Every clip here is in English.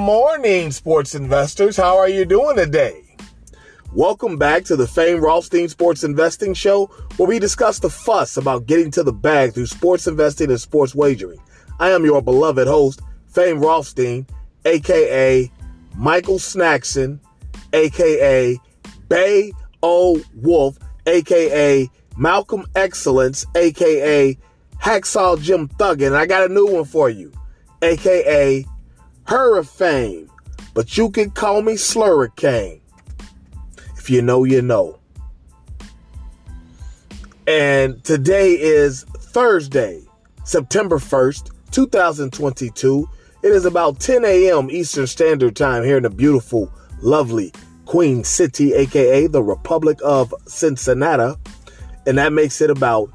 morning, sports investors. How are you doing today? Welcome back to the famed Rothstein Sports Investing Show, where we discuss the fuss about getting to the bag through sports investing and sports wagering. I am your beloved host, Fame Rothstein, aka Michael Snackson, aka Bay O Wolf, aka Malcolm Excellence, aka Hacksaw Jim Thuggin. I got a new one for you, aka Hurricane, but you can call me Slurricane. If you know, you know. And today is Thursday, September 1st, 2022. It is about 10 a.m. Eastern Standard Time here in the beautiful, lovely Queen City, aka the Republic of Cincinnati. And that makes it about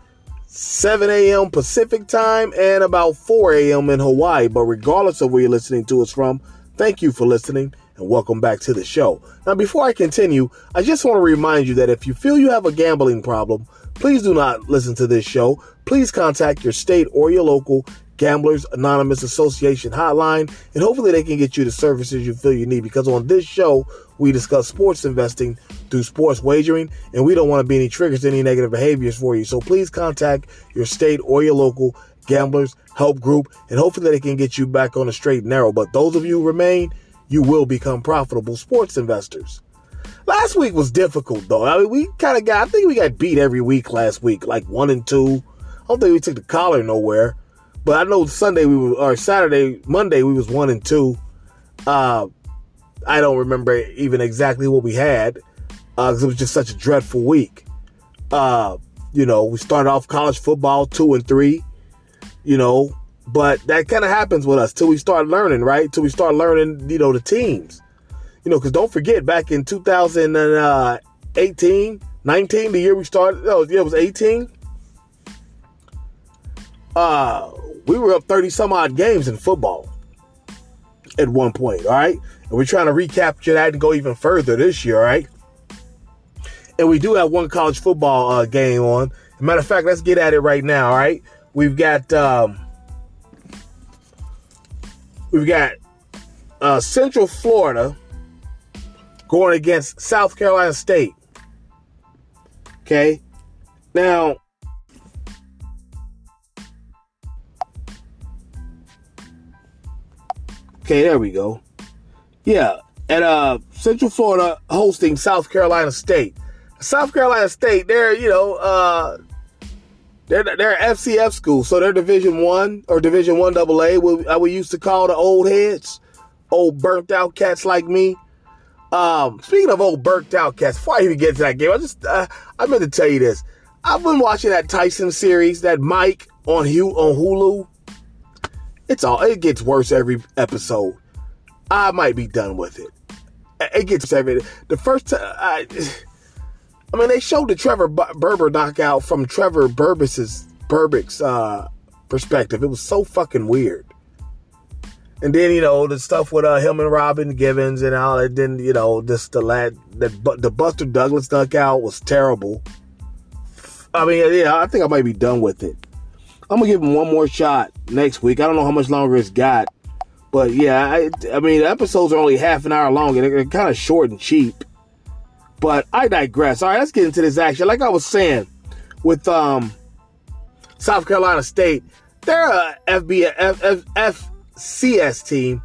7 a.m. Pacific time and about 4 a.m. in Hawaii. But regardless of where you're listening to us from, thank you for listening and welcome back to the show. Now, before I continue, I just want to remind you that if you feel you have a gambling problem, please do not listen to this show. Please contact your state or your local Gamblers Anonymous Association hotline, and hopefully they can get you the services you feel you need. Because on this show, we discuss sports investing through sports wagering, and we don't want to be any triggers to any negative behaviors for you. So please contact your state or your local Gamblers Help Group, and hopefully they can get you back on the straight and narrow. But those of you remain, you will become profitable sports investors. Last week was difficult though. I mean, we kind of got, I think we got beat every week last week, like one and two. I don't think we took the collar nowhere, but I know Sunday we were, or Saturday, Monday we was one and two. Uh, I don't remember even exactly what we had because uh, it was just such a dreadful week. Uh, you know, we started off college football two and three. You know, but that kind of happens with us till we start learning, right? Till we start learning, you know, the teams. You know, because don't forget, back in 2018, 19, the year we started, oh, yeah, it was 18. Uh, we were up 30 some odd games in football at one point, all right? And we're trying to recapture that and go even further this year, all right? And we do have one college football uh, game on. matter of fact, let's get at it right now, all right? We've got um, We've got uh, Central Florida going against South Carolina State. Okay. Now, okay, there we go. Yeah, at uh, Central Florida hosting South Carolina State. South Carolina State, they're you know uh, they're they're FCS school, so they're Division One or Division One Double uh, we used to call the old heads, old burnt out cats like me. Um, speaking of old burnt out cats, before I even get to that game, I just uh, I meant to tell you this. I've been watching that Tyson series, that Mike on Hugh on Hulu. It's all it gets worse every episode. I might be done with it. It gets every the first time. I, I mean, they showed the Trevor Berber knockout from Trevor Berbick's Berbick's uh, perspective. It was so fucking weird. And then you know the stuff with uh, him and Robin Givens and all. And then you know just the lad the the Buster Douglas knockout was terrible. I mean, yeah, I think I might be done with it. I'm gonna give him one more shot next week. I don't know how much longer it's got, but yeah, I, I mean, the episodes are only half an hour long and they're kind of short and cheap. But I digress. All right, let's get into this action. Like I was saying, with um, South Carolina State, they're a FB, F, F, FCS team,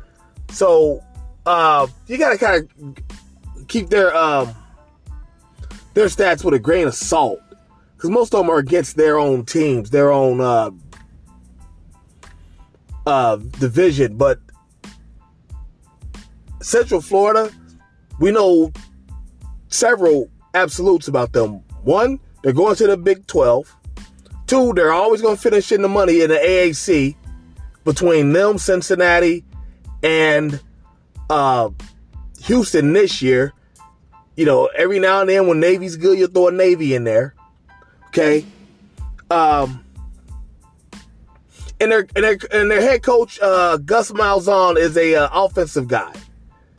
so uh, you got to kind of keep their um, their stats with a grain of salt because most of them are against their own teams, their own uh, uh, division. But Central Florida, we know several absolutes about them. One, they're going to the Big 12. Two, they're always going to finish in the money in the AAC between them, Cincinnati, and uh, Houston this year. You know, every now and then when Navy's good, you'll throw a Navy in there. Okay. Um, and their and their, and their head coach uh, Gus Malzahn is a uh, offensive guy.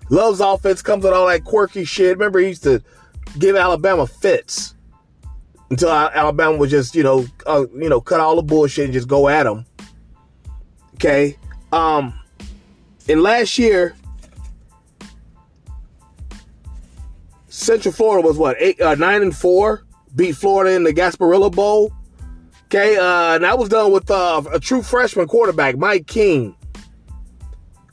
Loves offense, comes with all that quirky shit. Remember, he used to give Alabama fits until Alabama was just you know uh, you know cut all the bullshit and just go at them. Okay, um, and last year Central Florida was what eight uh, nine and four beat Florida in the Gasparilla Bowl. Okay, uh, and that was done with uh, a true freshman quarterback, Mikey Keene.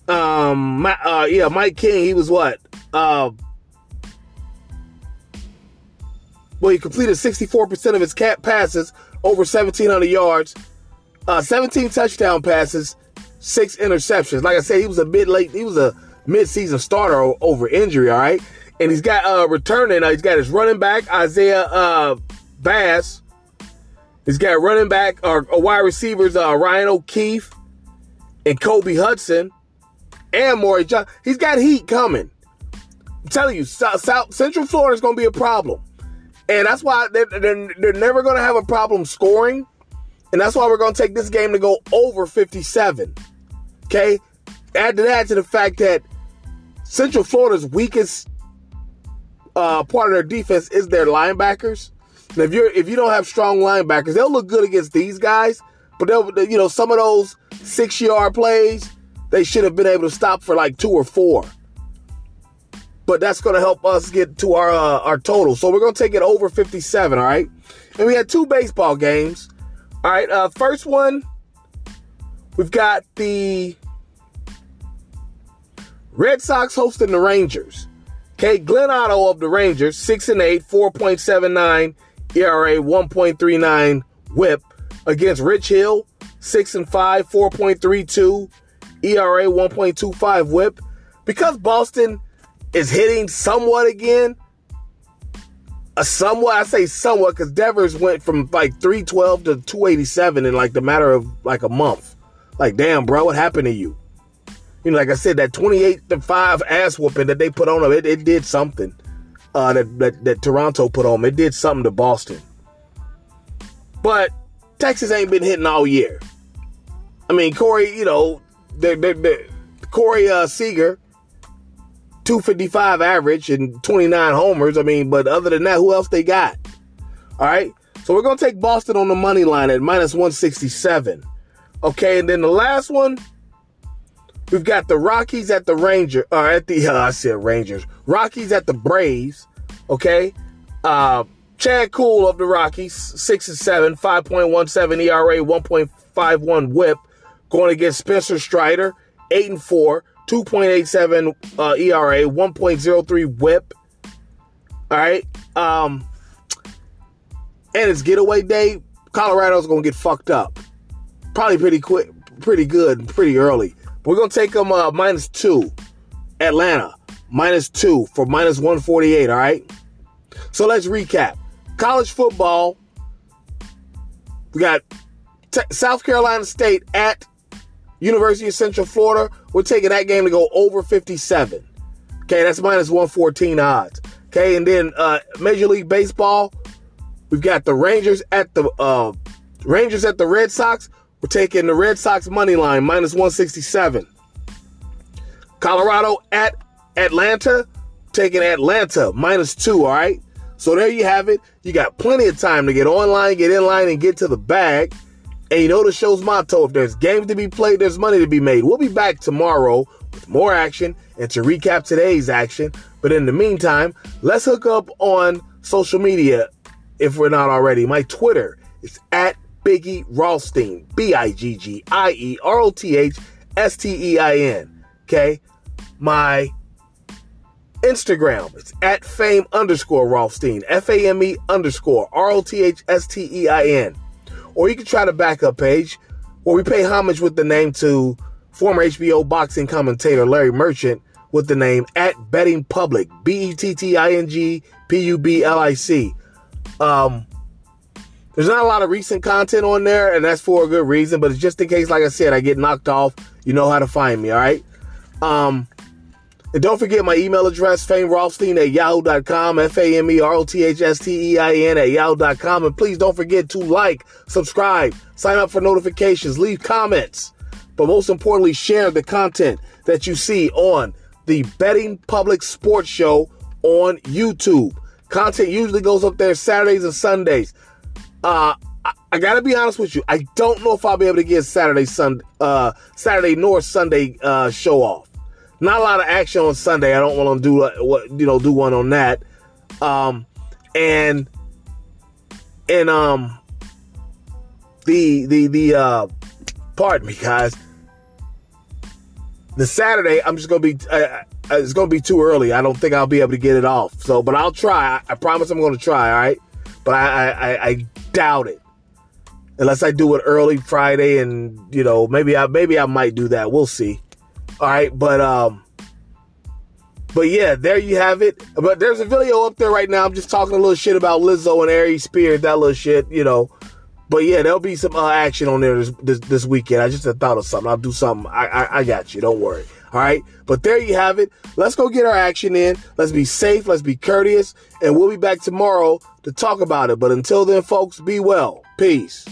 Um, my, uh, yeah, Mikey Keene. He was what? Uh, well, he completed 64% of his cat passes, over 1,700 yards, uh, 17 touchdown passes, six interceptions. Like I said, he was a mid late, he was a mid season starter over injury. All right, and he's got uh returning. Uh, he's got his running back Isaiah uh, Bass. He's got running back or, uh, wide receivers uh, Ryan O'Keefe and Kobe Hudson and Maury John. He's got heat coming. I'm telling you, South, South Central Florida is going to be a problem. And that's why they're, they're, they're never going to have a problem scoring. And that's why we're going to take this game to go over 57. Okay? Add to that to the fact that Central Florida's weakest uh, part of their defense is their linebackers. And if you're if you don't have strong linebackers, they'll look good against these guys. But they'll you know some of those six yard plays they should have been able to stop for like two or four but that's going to help us get to our uh, our total. So we're going to take it over 57, all right? And we had two baseball games. All right, uh, first one, we've got the Red Sox hosting the Rangers. Okay, Glenn Otto of the Rangers, 6 and 8, 4.79 ERA, 1.39 whip against Rich Hill, 6 and 5, 4.32 ERA, 1.25 whip. Because Boston is hitting somewhat again. A somewhat, I say somewhat, because Devers went from like 312 to 287 in like the matter of like a month. Like, damn, bro, what happened to you? You know, like I said, that 28 to 5 ass whooping that they put on him, it, it did something. Uh, that, that, that Toronto put on him. It did something to Boston. But Texas ain't been hitting all year. I mean, Corey, you know, they they Corey uh, Seager 255 average and 29 homers. I mean, but other than that, who else they got? All right. So we're going to take Boston on the money line at minus 167. Okay. And then the last one, we've got the Rockies at the Ranger, or at the, uh, I said Rangers, Rockies at the Braves. Okay. Uh, Chad Kuhl of the Rockies, 6 and 7, 5.17 ERA, 1.51 whip, going against Spencer Strider, 8 and 4, 2.87 uh, ERA, 1.03 whip. All right. Um, and it's getaway day. Colorado's going to get fucked up. Probably pretty quick, pretty good, pretty early. We're going to take them uh, minus two. Atlanta, minus two for minus 148. All right. So let's recap. College football. We got T- South Carolina State at University of Central Florida, we're taking that game to go over 57. Okay, that's minus 114 odds. Okay, and then uh, Major League Baseball, we've got the Rangers at the uh, Rangers at the Red Sox. We're taking the Red Sox money line minus 167. Colorado at Atlanta, taking Atlanta minus two. All right. So there you have it. You got plenty of time to get online, get in line, and get to the bag. And you know the show's motto if there's games to be played, there's money to be made. We'll be back tomorrow with more action and to recap today's action. But in the meantime, let's hook up on social media if we're not already. My Twitter is at Biggie Rothstein, B I G G I E R O T H S T E I N. Okay. My Instagram, it's at fame underscore Rothstein, F A M E underscore R O T H S T E I N. Or you can try the backup page where we pay homage with the name to former HBO boxing commentator Larry Merchant with the name at Betting Public, B E T T I N G P U B L I C. Um, there's not a lot of recent content on there, and that's for a good reason, but it's just in case, like I said, I get knocked off. You know how to find me, all right? Um, and don't forget my email address, Fame Rothstein at yahoo.com, F A M E R O T H S T E I N at yahoo.com. And please don't forget to like, subscribe, sign up for notifications, leave comments, but most importantly, share the content that you see on the Betting Public Sports Show on YouTube. Content usually goes up there Saturdays and Sundays. Uh, I, I gotta be honest with you. I don't know if I'll be able to get Saturday, Sunday, uh, Saturday nor Sunday uh, show off. Not a lot of action on Sunday. I don't want to do uh, what you know do one on that. Um, and and um, the the the uh, pardon me, guys. The Saturday, I'm just gonna be. Uh, uh, it's gonna be too early. I don't think I'll be able to get it off. So, but I'll try. I, I promise I'm gonna try. All right, but I, I I doubt it unless I do it early Friday, and you know maybe I maybe I might do that. We'll see. All right, but um, but yeah, there you have it. But there's a video up there right now. I'm just talking a little shit about Lizzo and Ari Spears, that little shit, you know. But yeah, there'll be some uh, action on there this, this, this weekend. I just thought of something. I'll do something. I, I I got you. Don't worry. All right. But there you have it. Let's go get our action in. Let's be safe. Let's be courteous. And we'll be back tomorrow to talk about it. But until then, folks, be well. Peace.